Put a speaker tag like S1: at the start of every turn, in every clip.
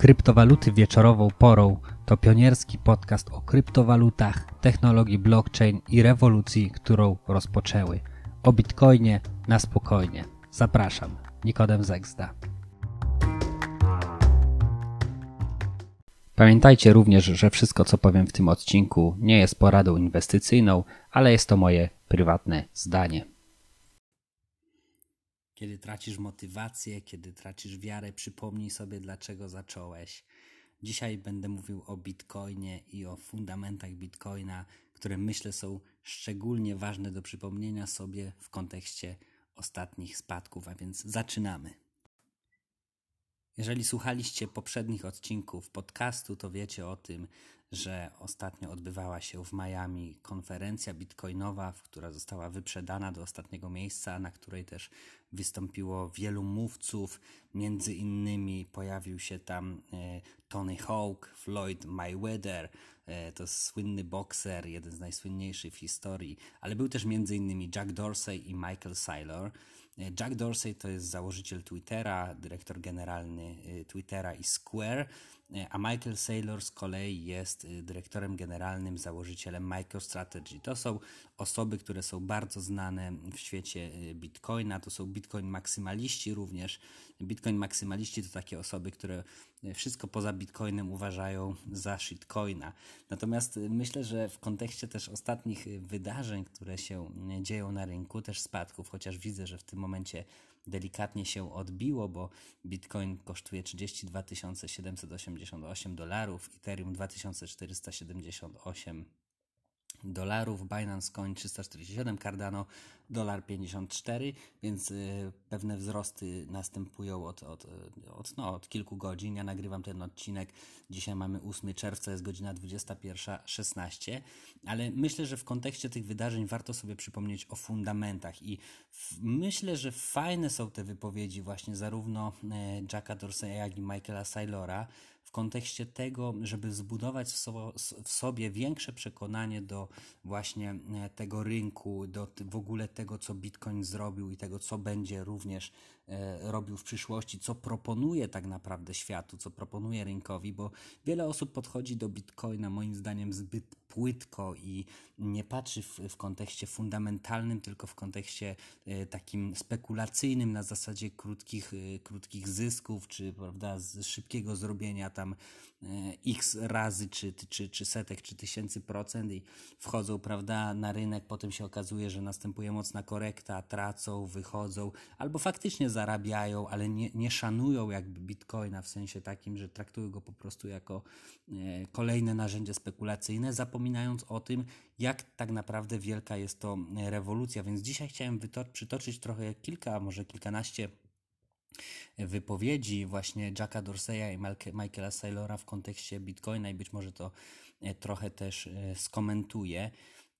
S1: Kryptowaluty wieczorową porą to pionierski podcast o kryptowalutach, technologii blockchain i rewolucji, którą rozpoczęły. O bitcoinie na spokojnie. Zapraszam, Nikodem Zegzda. Pamiętajcie również, że wszystko co powiem w tym odcinku nie jest poradą inwestycyjną, ale jest to moje prywatne zdanie. Kiedy tracisz motywację, kiedy tracisz wiarę, przypomnij sobie, dlaczego zacząłeś. Dzisiaj będę mówił o Bitcoinie i o fundamentach Bitcoina, które myślę są szczególnie ważne do przypomnienia sobie w kontekście ostatnich spadków, a więc zaczynamy. Jeżeli słuchaliście poprzednich odcinków podcastu, to wiecie o tym, że ostatnio odbywała się w Miami konferencja bitcoinowa, która została wyprzedana do ostatniego miejsca, na której też wystąpiło wielu mówców. Między innymi pojawił się tam e, Tony Hawk, Floyd Mayweather, e, to słynny bokser, jeden z najsłynniejszych w historii, ale był też między innymi Jack Dorsey i Michael Saylor. E, Jack Dorsey to jest założyciel Twittera, dyrektor generalny Twittera i Square. E, a Michael Saylor z kolei jest y, dyrektorem generalnym, założycielem MicroStrategy. To są osoby, które są bardzo znane w świecie y, Bitcoina, to są Bitcoin maksymaliści również. Bitcoin maksymaliści to takie osoby, które y, wszystko poza Bitcoinem uważają za shitcoina. Natomiast myślę, że w kontekście też ostatnich wydarzeń, które się dzieją na rynku, też spadków, chociaż widzę, że w tym momencie delikatnie się odbiło, bo Bitcoin kosztuje 32 788 dolarów, Ethereum 2478 dolarów, Binance Coin 347, Cardano dolar 54, więc y, pewne wzrosty następują od, od, od, no, od kilku godzin. Ja nagrywam ten odcinek, dzisiaj mamy 8 czerwca, jest godzina 21.16, ale myślę, że w kontekście tych wydarzeń warto sobie przypomnieć o fundamentach i w, myślę, że fajne są te wypowiedzi właśnie zarówno e, Jacka Dorseya, jak i Michaela Saylora, w kontekście tego, żeby zbudować w sobie większe przekonanie do właśnie e, tego rynku, do w ogóle tego, co Bitcoin zrobił i tego, co będzie również e, robił w przyszłości, co proponuje tak naprawdę światu, co proponuje rynkowi, bo wiele osób podchodzi do Bitcoina moim zdaniem zbyt płytko i nie patrzy w, w kontekście fundamentalnym, tylko w kontekście e, takim spekulacyjnym na zasadzie krótkich, krótkich zysków, czy prawda, szybkiego zrobienia tam e, x razy, czy, czy, czy setek, czy tysięcy procent i wchodzą prawda, na rynek, potem się okazuje, że następuje mocna korekta, tracą, wychodzą, albo faktycznie zarabiają, ale nie, nie szanują jakby bitcoina w sensie takim, że traktują go po prostu jako kolejne narzędzie spekulacyjne, zapominając o tym, jak tak naprawdę wielka jest to rewolucja. Więc dzisiaj chciałem przytoczyć trochę kilka, może kilkanaście wypowiedzi właśnie Jacka Dorseya i Michaela Saylora w kontekście Bitcoina i być może to e, trochę też e, skomentuję.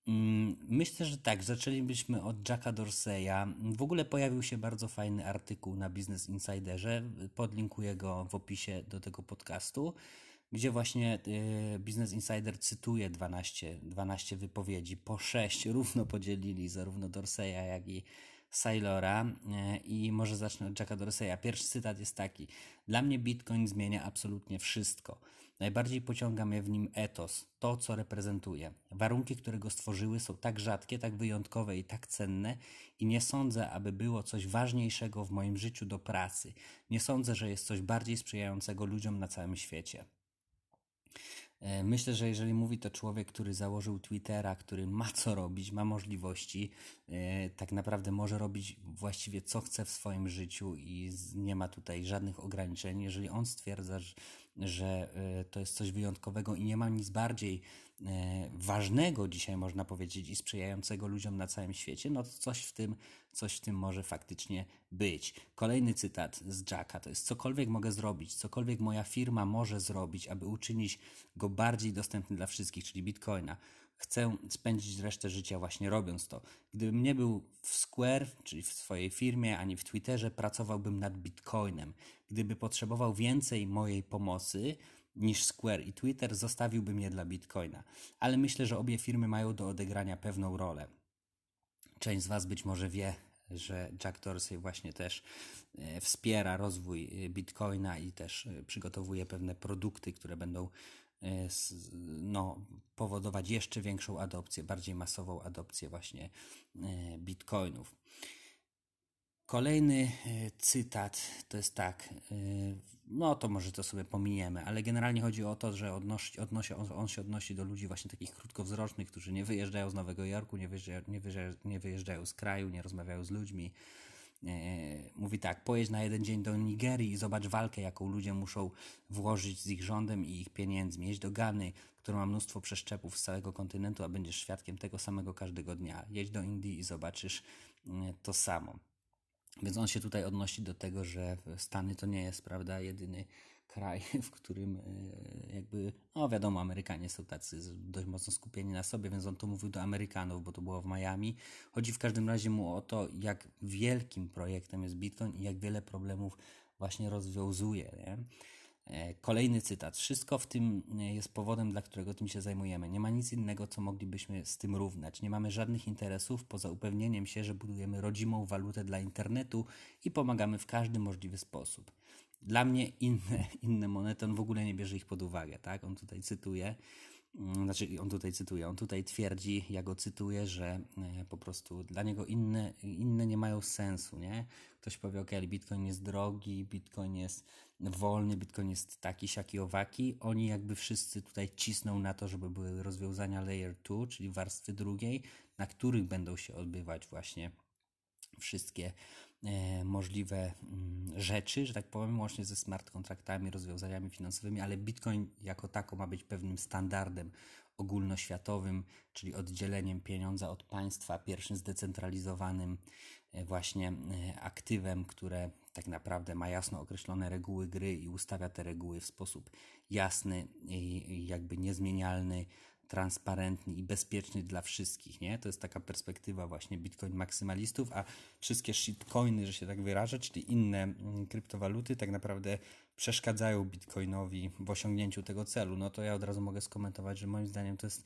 S1: Mm, myślę, że tak, zaczęlibyśmy od Jacka Dorseya. W ogóle pojawił się bardzo fajny artykuł na Business Insiderze. Podlinkuję go w opisie do tego podcastu gdzie właśnie y, Business Insider cytuje 12, 12 wypowiedzi, po 6 równo podzielili zarówno Dorseya, jak i Saylora y, i może zacznę od Jacka Dorseya. Pierwszy cytat jest taki: Dla mnie Bitcoin zmienia absolutnie wszystko. Najbardziej pociąga mnie w nim etos, to co reprezentuje. Warunki, które go stworzyły, są tak rzadkie, tak wyjątkowe i tak cenne, i nie sądzę, aby było coś ważniejszego w moim życiu do pracy. Nie sądzę, że jest coś bardziej sprzyjającego ludziom na całym świecie. E, myślę, że jeżeli mówi to człowiek, który założył Twittera, który ma co robić, ma możliwości, e, tak naprawdę może robić właściwie co chce w swoim życiu i nie ma tutaj żadnych ograniczeń. Jeżeli on stwierdza, że e, to jest coś wyjątkowego i nie ma nic bardziej E, ważnego dzisiaj można powiedzieć i sprzyjającego ludziom na całym świecie, no to coś w tym, coś w tym może faktycznie być. Kolejny cytat z Jacka to jest cokolwiek mogę zrobić, cokolwiek moja firma może zrobić, aby uczynić go bardziej dostępny dla wszystkich, czyli Bitcoina. Chcę spędzić resztę życia właśnie robiąc to. Gdybym nie był w Square, czyli w swojej firmie, ani w Twitterze, pracowałbym nad Bitcoinem. Gdyby potrzebował więcej mojej pomocy, niż Square i Twitter, zostawiłbym je dla Bitcoina. Ale myślę, że obie firmy mają do odegrania pewną rolę. Część z Was być może wie, że Jack Dorsey właśnie też e, wspiera rozwój Bitcoina i też przygotowuje pewne produkty, które będą no, powodować jeszcze większą adopcję, bardziej masową adopcję właśnie bitcoinów. Kolejny cytat to jest tak, no to może to sobie pominiemy, ale generalnie chodzi o to, że odnosi, odnosi, on, on, się odnosi do ludzi właśnie takich krótkowzrocznych, którzy nie wyjeżdżają z Nowego Jorku, nie wyjeżdżają, nie wyjeżdżają, nie wyjeżdżają z kraju, nie rozmawiają z ludźmi. E, mówi tak, pojedź na jeden dzień do Nigerii i zobacz walkę, jaką ludzie muszą włożyć z ich rządem i ich pieniędzmi. Jedź do Gany, która ma mnóstwo przeszczepów z całego kontynentu, a będziesz świadkiem tego samego każdego dnia. Jedź do Indii i zobaczysz e, to samo. Więc on się tutaj odnosi do tego, że Stany to nie jest, prawda, jedyny kraj, w którym e, jakby, no wiadomo, Amerykanie są tacy dość mocno skupieni na sobie, więc on to mówił do Amerykanów, bo to było w Miami. Chodzi w każdym razie mu o to, jak wielkim projektem jest Bitcoin i jak wiele problemów właśnie rozwiązuje. Nie? E, kolejny cytat. Wszystko w tym e, jest powodem, dla którego tym się zajmujemy. Nie ma nic innego, co moglibyśmy z tym równać. Nie mamy żadnych interesów poza upewnieniem się, że budujemy rodzimą walutę dla internetu i pomagamy w każdy możliwy sposób. Dla mnie inne, inne monety, on w ogóle nie bierze ich pod uwagę, tak? On tutaj cytuje, znaczy on tutaj cytuje, on tutaj twierdzi, ja go cytuję, że e, po prostu dla niego inne, inne nie mają sensu, nie? Ktoś powie, ok, Bitcoin jest drogi, Bitcoin jest wolny, Bitcoin jest taki, siaki, owaki. Oni jakby wszyscy tutaj cisną na to, żeby były rozwiązania layer 2, czyli warstwy drugiej, na których będą się odbywać właśnie wszystkie możliwe mm, rzeczy, że tak powiem, łącznie ze smart kontraktami, rozwiązaniami finansowymi, ale Bitcoin jako tako ma być pewnym standardem ogólnoświatowym, czyli oddzieleniem pieniądza od państwa, pierwszym zdecentralizowanym e, właśnie e, aktywem, które tak naprawdę ma jasno określone reguły gry i ustawia te reguły w sposób jasny i jakby niezmienialny, transparentny i bezpieczny dla wszystkich, nie? To jest taka perspektywa właśnie Bitcoin maksymalistów, a wszystkie shitcoiny, że się tak wyrażę, czyli inne mm, kryptowaluty tak naprawdę przeszkadzają Bitcoinowi w osiągnięciu tego celu. No to ja od razu mogę skomentować, że moim zdaniem to jest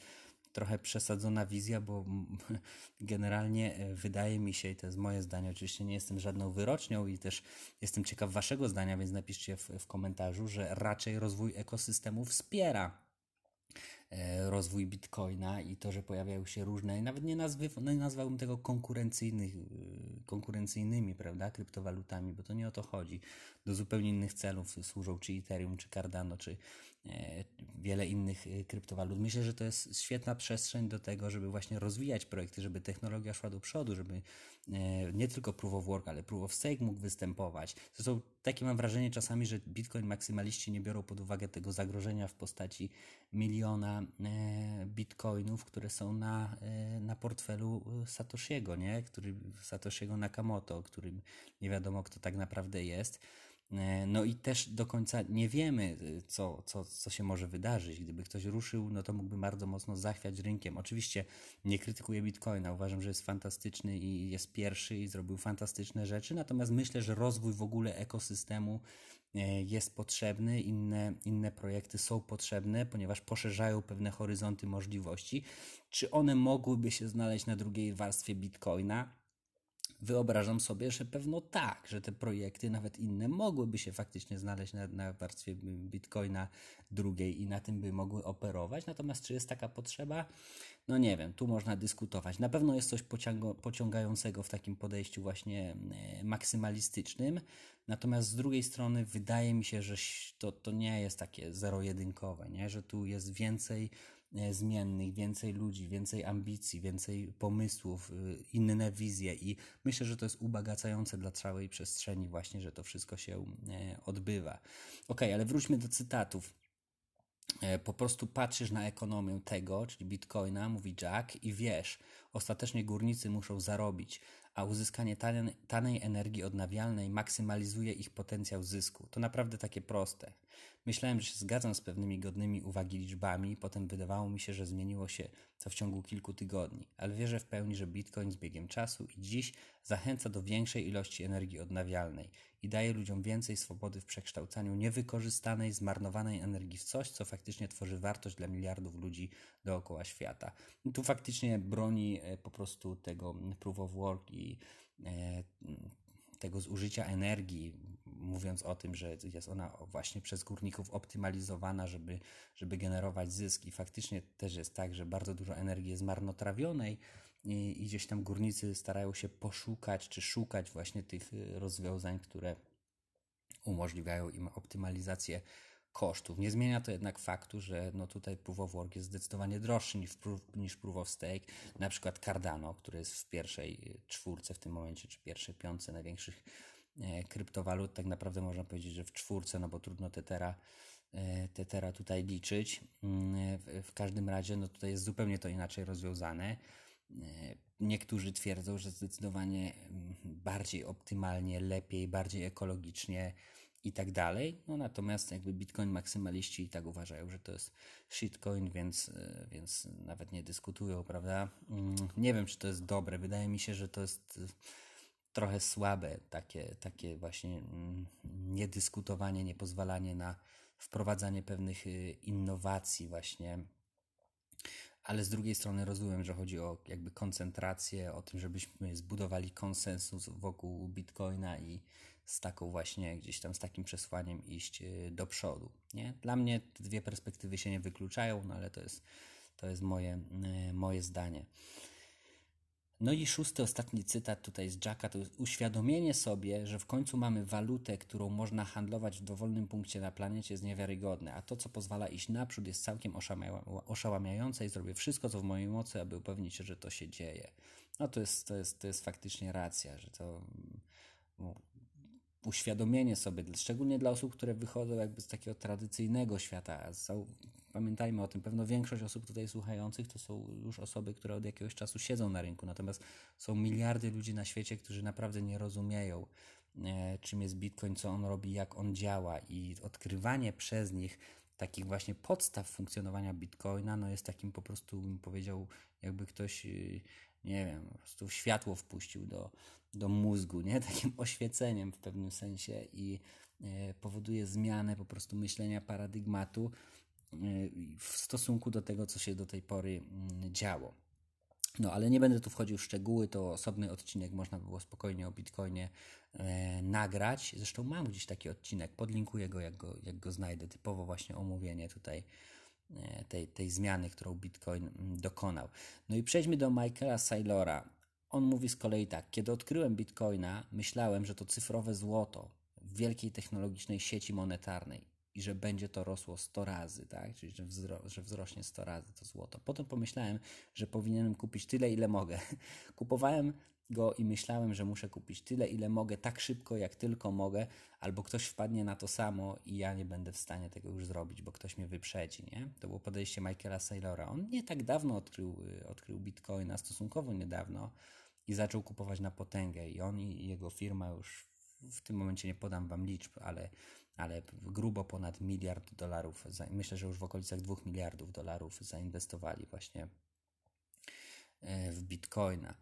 S1: trochę przesadzona wizja, bo generalnie e, wydaje mi się, i to jest moje zdanie, oczywiście nie jestem żadną wyrocznią i też jestem ciekaw Waszego zdania, więc napiszcie w, w komentarzu, że raczej rozwój ekosystemu wspiera rozwój bitcoina i to, że pojawiają się różne, nawet nie, nazwy, no nie nazwałbym tego konkurencyjnych, e, konkurencyjnymi, prawda, kryptowalutami, bo to nie o to chodzi. Do zupełnie innych celów służą czy Ethereum, czy Cardano, czy e, wiele innych kryptowalut. Myślę, że to jest świetna przestrzeń do tego, żeby właśnie rozwijać projekty, żeby technologia szła do przodu, żeby nie tylko proof of work, ale proof of stake mógł występować. Zresztą takie mam wrażenie czasami, że Bitcoin maksymaliści nie biorą pod uwagę tego zagrożenia w postaci miliona e, bitcoinów, które są na, e, na portfelu Satoshiego, nie? Który, Satoshiego Nakamoto, którym nie wiadomo kto tak naprawdę jest. E, no i też do końca nie wiemy, co, co, co się może wydarzyć. Gdyby ktoś ruszył, no to mógłby bardzo mocno zachwiać rynkiem. Oczywiście nie krytykuję Bitcoina, uważam, że jest fantastyczny i jest pierwszy i zrobił fantastyczne rzeczy, natomiast myślę, że rozwój w ogóle ekosystemu e, jest potrzebny, inne, inne projekty są potrzebne, ponieważ poszerzają pewne horyzonty możliwości. Czy one mogłyby się znaleźć na drugiej warstwie Bitcoina? Wyobrażam sobie, że pewno tak, że te projekty, nawet inne, mogłyby się faktycznie znaleźć na, na warstwie bitcoina drugiej i na tym by mogły operować. Natomiast czy jest taka potrzeba? No nie wiem, tu można dyskutować. Na pewno jest coś pociągającego w takim podejściu właśnie e, maksymalistycznym. Natomiast z drugiej strony wydaje mi się, że to, to nie jest takie zero-jedynkowe, nie? że tu jest więcej zmiennych, więcej ludzi, więcej ambicji, więcej pomysłów, y, inne wizje i myślę, że to jest ubogacające dla całej przestrzeni właśnie, że to wszystko się e, odbywa. Ok, ale wróćmy do cytatów. E, po prostu patrzysz na ekonomię tego, czyli bitcoina, mówi Jack, i wiesz, ostatecznie górnicy muszą zarobić, a uzyskanie taniej, taniej energii odnawialnej maksymalizuje ich potencjał zysku. To naprawdę takie proste. Myślałem, że się zgadzam z pewnymi godnymi uwagi liczbami, potem wydawało mi się, że zmieniło się to w ciągu kilku tygodni, ale wierzę w pełni, że Bitcoin z biegiem czasu i dziś zachęca do większej ilości energii odnawialnej i daje ludziom więcej swobody w przekształcaniu niewykorzystanej, zmarnowanej energii w coś, co faktycznie tworzy wartość dla miliardów ludzi dookoła świata. I tu faktycznie broni e, po prostu tego proof of work i tego zużycia energii, mówiąc o tym, że jest ona właśnie przez górników optymalizowana, żeby, żeby generować zyski. Faktycznie też jest tak, że bardzo dużo energii jest marnotrawionej i, i gdzieś tam górnicy starają się poszukać czy szukać właśnie tych rozwiązań, które umożliwiają im optymalizację kosztów. Nie zmienia to jednak faktu, że no tutaj Proof of Work jest zdecydowanie droższy niż Proof, niż proof of Stake. Na przykład Cardano, który jest w pierwszej czwórce w tym momencie, czy pierwszej piątce największych e, kryptowalut, tak naprawdę można powiedzieć, że w czwórce, no bo trudno Tetera, e, tetera tutaj liczyć. Mm, w, w każdym razie, no tutaj jest zupełnie to inaczej rozwiązane. E, niektórzy twierdzą, że zdecydowanie mm, bardziej optymalnie, lepiej, bardziej ekologicznie i tak dalej. No natomiast jakby Bitcoin maksymaliści i tak uważają, że to jest shitcoin, więc, e, więc nawet nie dyskutują, prawda? Mm, nie wiem, czy to jest dobre. Wydaje mi się, że to jest e, trochę słabe takie, takie właśnie mm, niedyskutowanie, niepozwalanie na wprowadzanie pewnych e, innowacji właśnie ale z drugiej strony rozumiem, że chodzi o jakby koncentrację, o tym, żebyśmy zbudowali konsensus wokół Bitcoina i z taką właśnie gdzieś tam z takim przesłaniem iść y, do przodu. Nie? Dla mnie te dwie perspektywy się nie wykluczają, no ale to jest, to jest moje, y, moje zdanie. No i szósty, ostatni cytat tutaj z Jacka to jest uświadomienie sobie, że w końcu mamy walutę, którą można handlować w dowolnym punkcie na planecie jest niewiarygodne, a to, co pozwala iść naprzód jest całkiem oszałamiające i zrobię wszystko, co w mojej mocy, aby upewnić się, że to się dzieje. No to jest, to jest, to jest faktycznie racja, że to uświadomienie sobie, szczególnie dla osób, które wychodzą jakby z takiego tradycyjnego świata. Pamiętajmy o tym, pewno większość osób tutaj słuchających to są już osoby, które od jakiegoś czasu siedzą na rynku, natomiast są miliardy ludzi na świecie, którzy naprawdę nie rozumieją, e, czym jest Bitcoin, co on robi, jak on działa i odkrywanie przez nich takich właśnie podstaw funkcjonowania Bitcoina, no jest takim po prostu, bym powiedział, jakby ktoś, y, nie wiem, po prostu światło wpuścił do, do mózgu, nie? Takim oświeceniem w pewnym sensie i e, powoduje zmianę po prostu myślenia paradygmatu e, w stosunku do tego, co się do tej pory mm, działo. No, ale nie będę tu wchodził w szczegóły, to osobny odcinek można by było spokojnie o Bitcoinie e, nagrać. Zresztą mam gdzieś taki odcinek, podlinkuję go jak, go, jak go znajdę. Typowo właśnie omówienie tutaj tej, tej zmiany, którą Bitcoin mm, dokonał. No i przejdźmy do Michaela Saylora. On mówi z kolei tak: Kiedy odkryłem Bitcoina, myślałem, że to cyfrowe złoto w wielkiej technologicznej sieci monetarnej i że będzie to rosło 100 razy, tak? Czyli że, wzro że wzrośnie 100 razy to złoto. Potem pomyślałem, że powinienem kupić tyle, ile mogę. Kupowałem go i myślałem, że muszę kupić tyle, ile mogę, tak szybko, jak tylko mogę, albo ktoś wpadnie na to samo i ja nie będę w stanie tego już zrobić, bo ktoś mnie wyprzedzi, nie? To było podejście Michaela Saylora. On nie tak dawno odkrył, y, odkrył Bitcoina, stosunkowo niedawno i zaczął kupować na potęgę i on i jego firma już w tym momencie nie podam wam liczb, ale, ale grubo ponad miliard dolarów, myślę, że już w okolicach dwóch miliardów dolarów zainwestowali właśnie e, w bitcoina.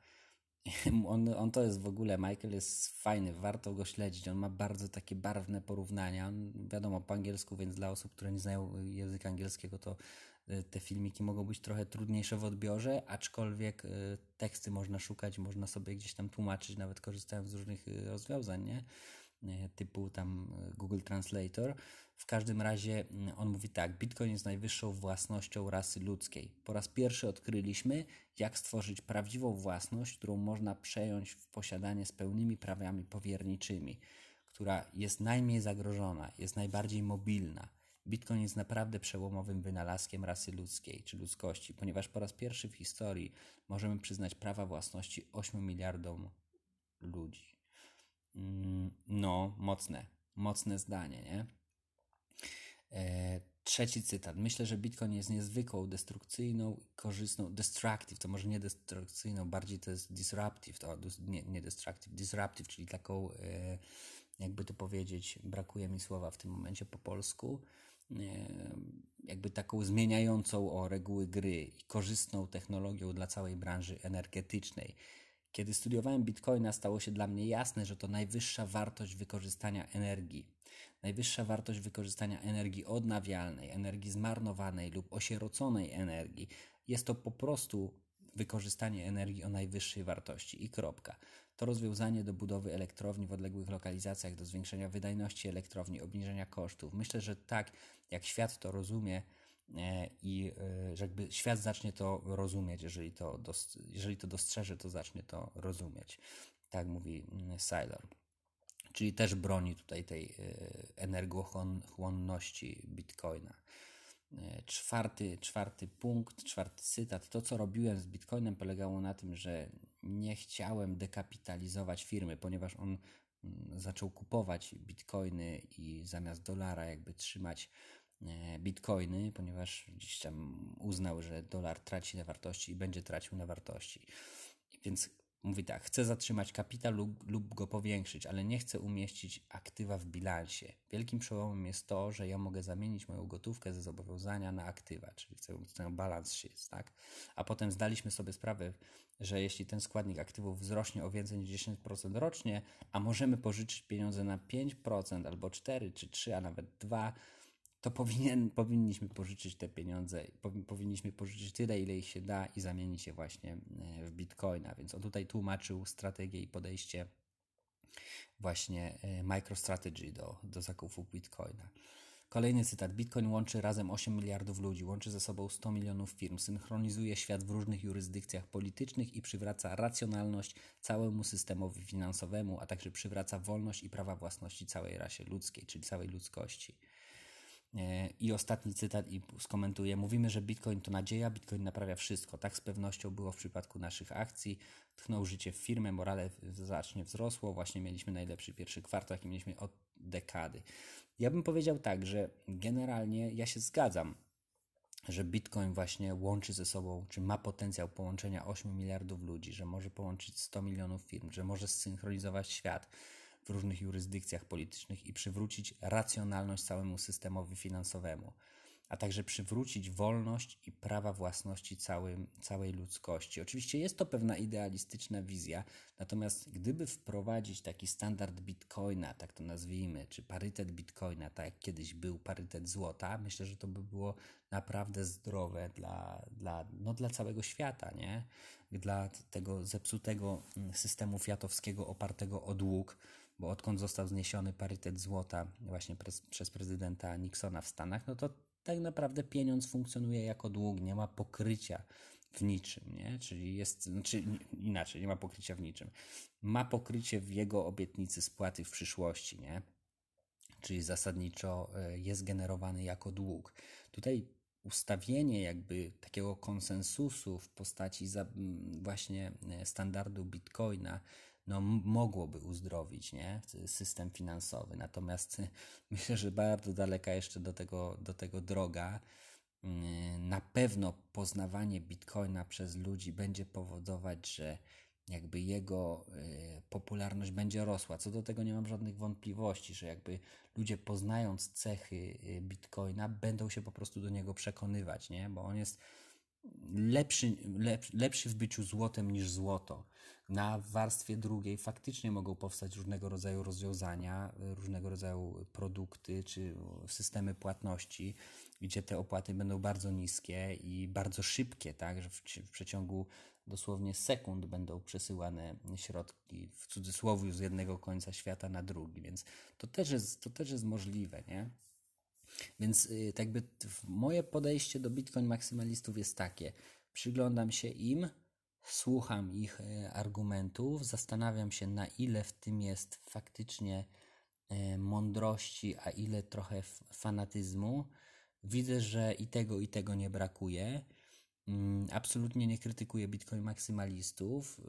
S1: On, on to jest w ogóle, Michael jest fajny, warto go śledzić. On ma bardzo takie barwne porównania. On, wiadomo po angielsku, więc dla osób, które nie znają języka angielskiego, to e, te filmiki mogą być trochę trudniejsze w odbiorze, aczkolwiek e, teksty można szukać, można sobie gdzieś tam tłumaczyć, nawet korzystając z różnych rozwiązań, nie? Typu tam Google Translator. W każdym razie on mówi tak: Bitcoin jest najwyższą własnością rasy ludzkiej. Po raz pierwszy odkryliśmy, jak stworzyć prawdziwą własność, którą można przejąć w posiadanie z pełnymi prawami powierniczymi, która jest najmniej zagrożona, jest najbardziej mobilna. Bitcoin jest naprawdę przełomowym wynalazkiem rasy ludzkiej czy ludzkości, ponieważ po raz pierwszy w historii możemy przyznać prawa własności 8 miliardom ludzi. Mm, no, mocne, mocne zdanie, nie? E, trzeci cytat. Myślę, że Bitcoin jest niezwykłą, destrukcyjną korzystną, destructive, to może nie destrukcyjną, bardziej to jest disruptive, to nie, nie destructive, disruptive, czyli taką, e, jakby to powiedzieć, brakuje mi słowa w tym momencie po polsku, e, jakby taką zmieniającą o reguły gry i korzystną technologią dla całej branży energetycznej. Kiedy studiowałem Bitcoina, stało się dla mnie jasne, że to najwyższa wartość wykorzystania energii. Najwyższa wartość wykorzystania energii odnawialnej, energii zmarnowanej lub osieroconej energii. Jest to po prostu wykorzystanie energii o najwyższej wartości i kropka. To rozwiązanie do budowy elektrowni w odległych lokalizacjach, do zwiększenia wydajności elektrowni, obniżenia kosztów. Myślę, że tak jak świat to rozumie i że jakby świat zacznie to rozumieć, jeżeli to, jeżeli to dostrzeże, to zacznie to rozumieć. Tak mówi mm, Sailor. Czyli też broni tutaj tej energochłonności bitcoina. E, czwarty, czwarty punkt, czwarty cytat. To, co robiłem z Bitcoinem, polegało na tym, że nie chciałem dekapitalizować firmy, ponieważ on mm, zaczął kupować bitcoiny i zamiast dolara jakby trzymać bitcoiny, ponieważ gdzieś tam uznał, że dolar traci na wartości i będzie tracił na wartości. Więc Mówi tak, chcę zatrzymać kapitał lub, lub go powiększyć, ale nie chcę umieścić aktywa w bilansie. Wielkim przełomem jest to, że ja mogę zamienić moją gotówkę ze zobowiązania na aktywa, czyli chcę ten balans sheet, tak? A potem zdaliśmy sobie sprawę, że jeśli ten składnik aktywów wzrośnie o więcej niż 10% rocznie, a możemy pożyczyć pieniądze na 5% albo 4 czy 3, a nawet 2, to powinien, powinniśmy pożyczyć te pieniądze, powinniśmy pożyczyć tyle, ile ich się da i zamienić je właśnie e, w bitcoina. Więc on tutaj tłumaczył strategię i podejście właśnie e, MicroStrategy do, do zakupu bitcoina. Kolejny cytat. Bitcoin łączy razem 8 miliardów ludzi, łączy ze sobą 100 milionów firm, synchronizuje świat w różnych jurysdykcjach politycznych i przywraca racjonalność całemu systemowi finansowemu, a także przywraca wolność i prawa własności całej rasie ludzkiej, czyli całej ludzkości. E, I ostatni cytat i skomentuję. Mówimy, że Bitcoin to nadzieja, Bitcoin naprawia wszystko. Tak z pewnością było w przypadku naszych akcji. Tchnął życie w firmę, morale znacznie wzrosło. Właśnie mieliśmy najlepszy pierwszy kwartał, jaki mieliśmy od dekady. Ja bym powiedział tak, że generalnie ja się zgadzam, że Bitcoin właśnie łączy ze sobą, czy ma potencjał połączenia 8 miliardów ludzi, że może połączyć 100 milionów firm, że może zsynchronizować świat w różnych jurysdykcjach politycznych i przywrócić racjonalność całemu systemowi finansowemu, a także przywrócić wolność i prawa własności całym, całej ludzkości. Oczywiście jest to pewna idealistyczna wizja, natomiast gdyby wprowadzić taki standard bitcoina, tak to nazwijmy, czy parytet bitcoina, tak jak kiedyś był parytet złota, myślę, że to by było naprawdę zdrowe dla, dla, no, dla całego świata, nie? Dla tego zepsutego mm, systemu fiatowskiego opartego o dług, bo odkąd został zniesiony parytet złota właśnie przez, przez prezydenta Nixona w Stanach, no to tak naprawdę pieniądz funkcjonuje jako dług, nie ma pokrycia w niczym, nie? Czyli jest, znaczy inaczej, nie ma pokrycia w niczym. Ma pokrycie w jego obietnicy spłaty w przyszłości, nie? Czyli zasadniczo e, jest generowany jako dług. Tutaj ustawienie jakby takiego konsensusu w postaci właśnie e, standardu Bitcoina no, mogłoby uzdrowić nie? system finansowy. Natomiast myślę, że bardzo daleka jeszcze do tego, do tego droga. Mm, na pewno poznawanie bitcoina przez ludzi będzie powodować, że jakby jego y, popularność będzie rosła. Co do tego nie mam żadnych wątpliwości, że jakby ludzie poznając cechy y, bitcoina będą się po prostu do niego przekonywać, nie? Bo on jest lepszy, lepszy, w byciu złotem niż złoto. Na warstwie drugiej faktycznie mogą powstać różnego rodzaju rozwiązania, różnego rodzaju produkty czy systemy płatności, gdzie te opłaty będą bardzo niskie i bardzo szybkie, tak, że w, w przeciągu dosłownie sekund będą przesyłane środki w cudzysłowie z jednego końca świata na drugi, więc to też jest, to też jest możliwe, nie? Więc tak jakby moje podejście do Bitcoin maksymalistów jest takie. Przyglądam się im, słucham ich y, argumentów, zastanawiam się na ile w tym jest faktycznie y, mądrości, a ile trochę fanatyzmu. Widzę, że i tego, i tego nie brakuje. Mm, absolutnie nie krytykuję Bitcoin maksymalistów.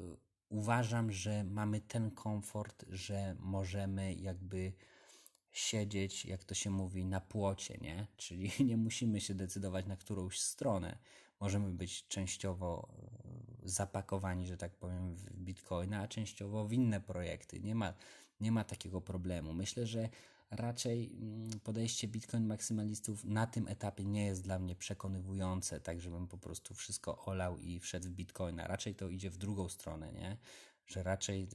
S1: Uważam, że mamy ten komfort, że możemy jakby siedzieć, jak to się mówi, na płocie, nie? Czyli nie musimy się decydować na którąś stronę. Możemy być częściowo e, zapakowani, że tak powiem, w bitcoina, a częściowo w inne projekty. Nie ma, nie ma takiego problemu. Myślę, że raczej mm, podejście bitcoin maksymalistów na tym etapie nie jest dla mnie przekonywujące, tak żebym po prostu wszystko olał i wszedł w bitcoina. Raczej to idzie w drugą stronę, nie? Że raczej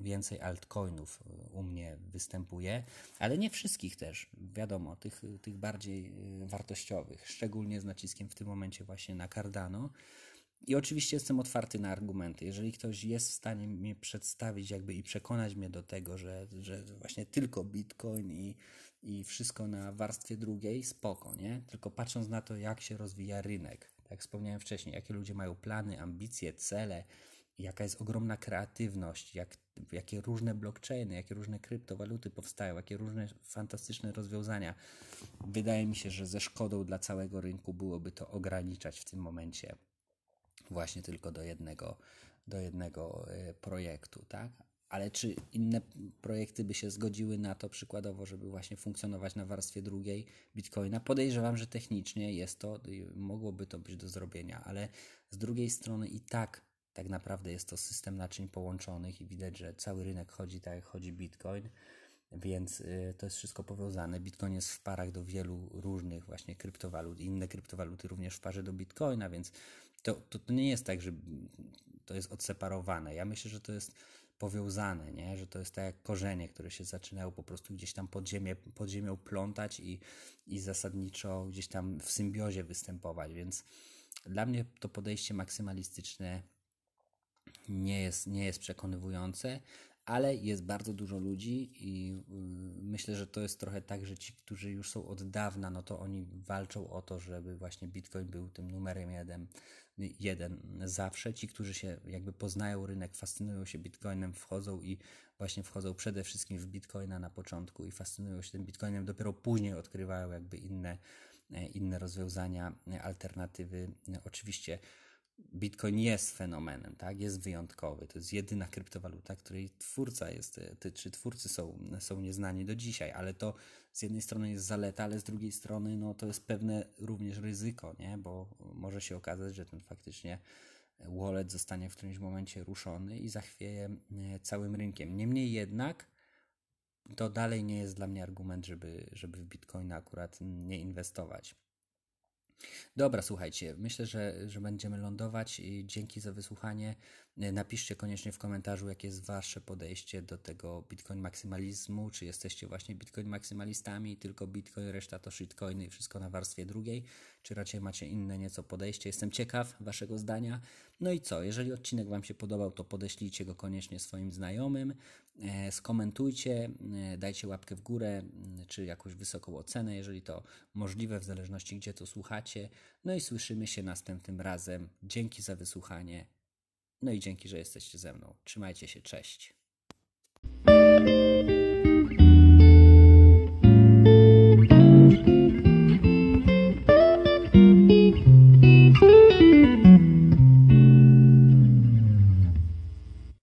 S1: więcej altcoinów y, u mnie występuje, ale nie wszystkich też, wiadomo, tych, tych bardziej y, wartościowych, szczególnie z naciskiem w tym momencie właśnie na Cardano. I oczywiście jestem otwarty na argumenty. Jeżeli ktoś jest w stanie mnie przedstawić jakby i przekonać mnie do tego, że, że właśnie tylko Bitcoin i, i wszystko na warstwie drugiej, spoko, nie? Tylko patrząc na to, jak się rozwija rynek, tak wspomniałem wcześniej, jakie ludzie mają plany, ambicje, cele, jaka jest ogromna kreatywność, jak, jakie różne blockchainy, jakie różne kryptowaluty powstają, jakie różne fantastyczne rozwiązania. Wydaje mi się, że ze szkodą dla całego rynku byłoby to ograniczać w tym momencie właśnie tylko do jednego, do jednego e, projektu, tak? Ale czy inne projekty by się zgodziły na to przykładowo, żeby właśnie funkcjonować na warstwie drugiej Bitcoina? Podejrzewam, że technicznie jest to, mogłoby to być do zrobienia, ale z drugiej strony i tak tak naprawdę jest to system naczyń połączonych i widać, że cały rynek chodzi tak jak chodzi Bitcoin, więc y, to jest wszystko powiązane. Bitcoin jest w parach do wielu różnych właśnie kryptowalut, inne kryptowaluty również w parze do Bitcoina, więc to, to, to nie jest tak, że to jest odseparowane. Ja myślę, że to jest powiązane, nie? że to jest tak jak korzenie, które się zaczynają po prostu gdzieś tam pod, ziemię, pod ziemią plątać i, i zasadniczo gdzieś tam w symbiozie występować, więc dla mnie to podejście maksymalistyczne nie jest, nie jest przekonywujące, ale jest bardzo dużo ludzi i y, myślę, że to jest trochę tak, że ci, którzy już są od dawna, no to oni walczą o to, żeby właśnie Bitcoin był tym numerem jeden, jeden zawsze. Ci, którzy się jakby poznają rynek, fascynują się Bitcoinem, wchodzą i właśnie wchodzą przede wszystkim w Bitcoina na początku i fascynują się tym Bitcoinem, dopiero później odkrywają jakby inne, inne rozwiązania, alternatywy. Oczywiście Bitcoin jest fenomenem, tak? jest wyjątkowy. To jest jedyna kryptowaluta, której twórca jest, e, czy twórcy są, są nieznani do dzisiaj, ale to z jednej strony jest zaleta, ale z drugiej strony no, to jest pewne również ryzyko, nie? bo może się okazać, że ten faktycznie wallet zostanie w którymś momencie ruszony i zachwieje e, całym rynkiem. Niemniej jednak to dalej nie jest dla mnie argument, żeby, żeby w Bitcoina akurat nie inwestować. Dobra, słuchajcie, myślę, że, że będziemy lądować. Dzięki za wysłuchanie. Napiszcie koniecznie w komentarzu, jakie jest Wasze podejście do tego Bitcoin maksymalizmu. Czy jesteście właśnie Bitcoin maksymalistami, tylko Bitcoin, reszta to shitcoiny i wszystko na warstwie drugiej, czy raczej macie inne nieco podejście. Jestem ciekaw Waszego zdania. No i co, jeżeli odcinek Wam się podobał, to podeślijcie go koniecznie swoim znajomym, e, skomentujcie, e, dajcie łapkę w górę, czy jakąś wysoką ocenę, jeżeli to możliwe, w zależności gdzie to słuchacie. No i słyszymy się następnym razem. Dzięki za wysłuchanie. No i dzięki, że jesteście ze mną. Trzymajcie się, cześć.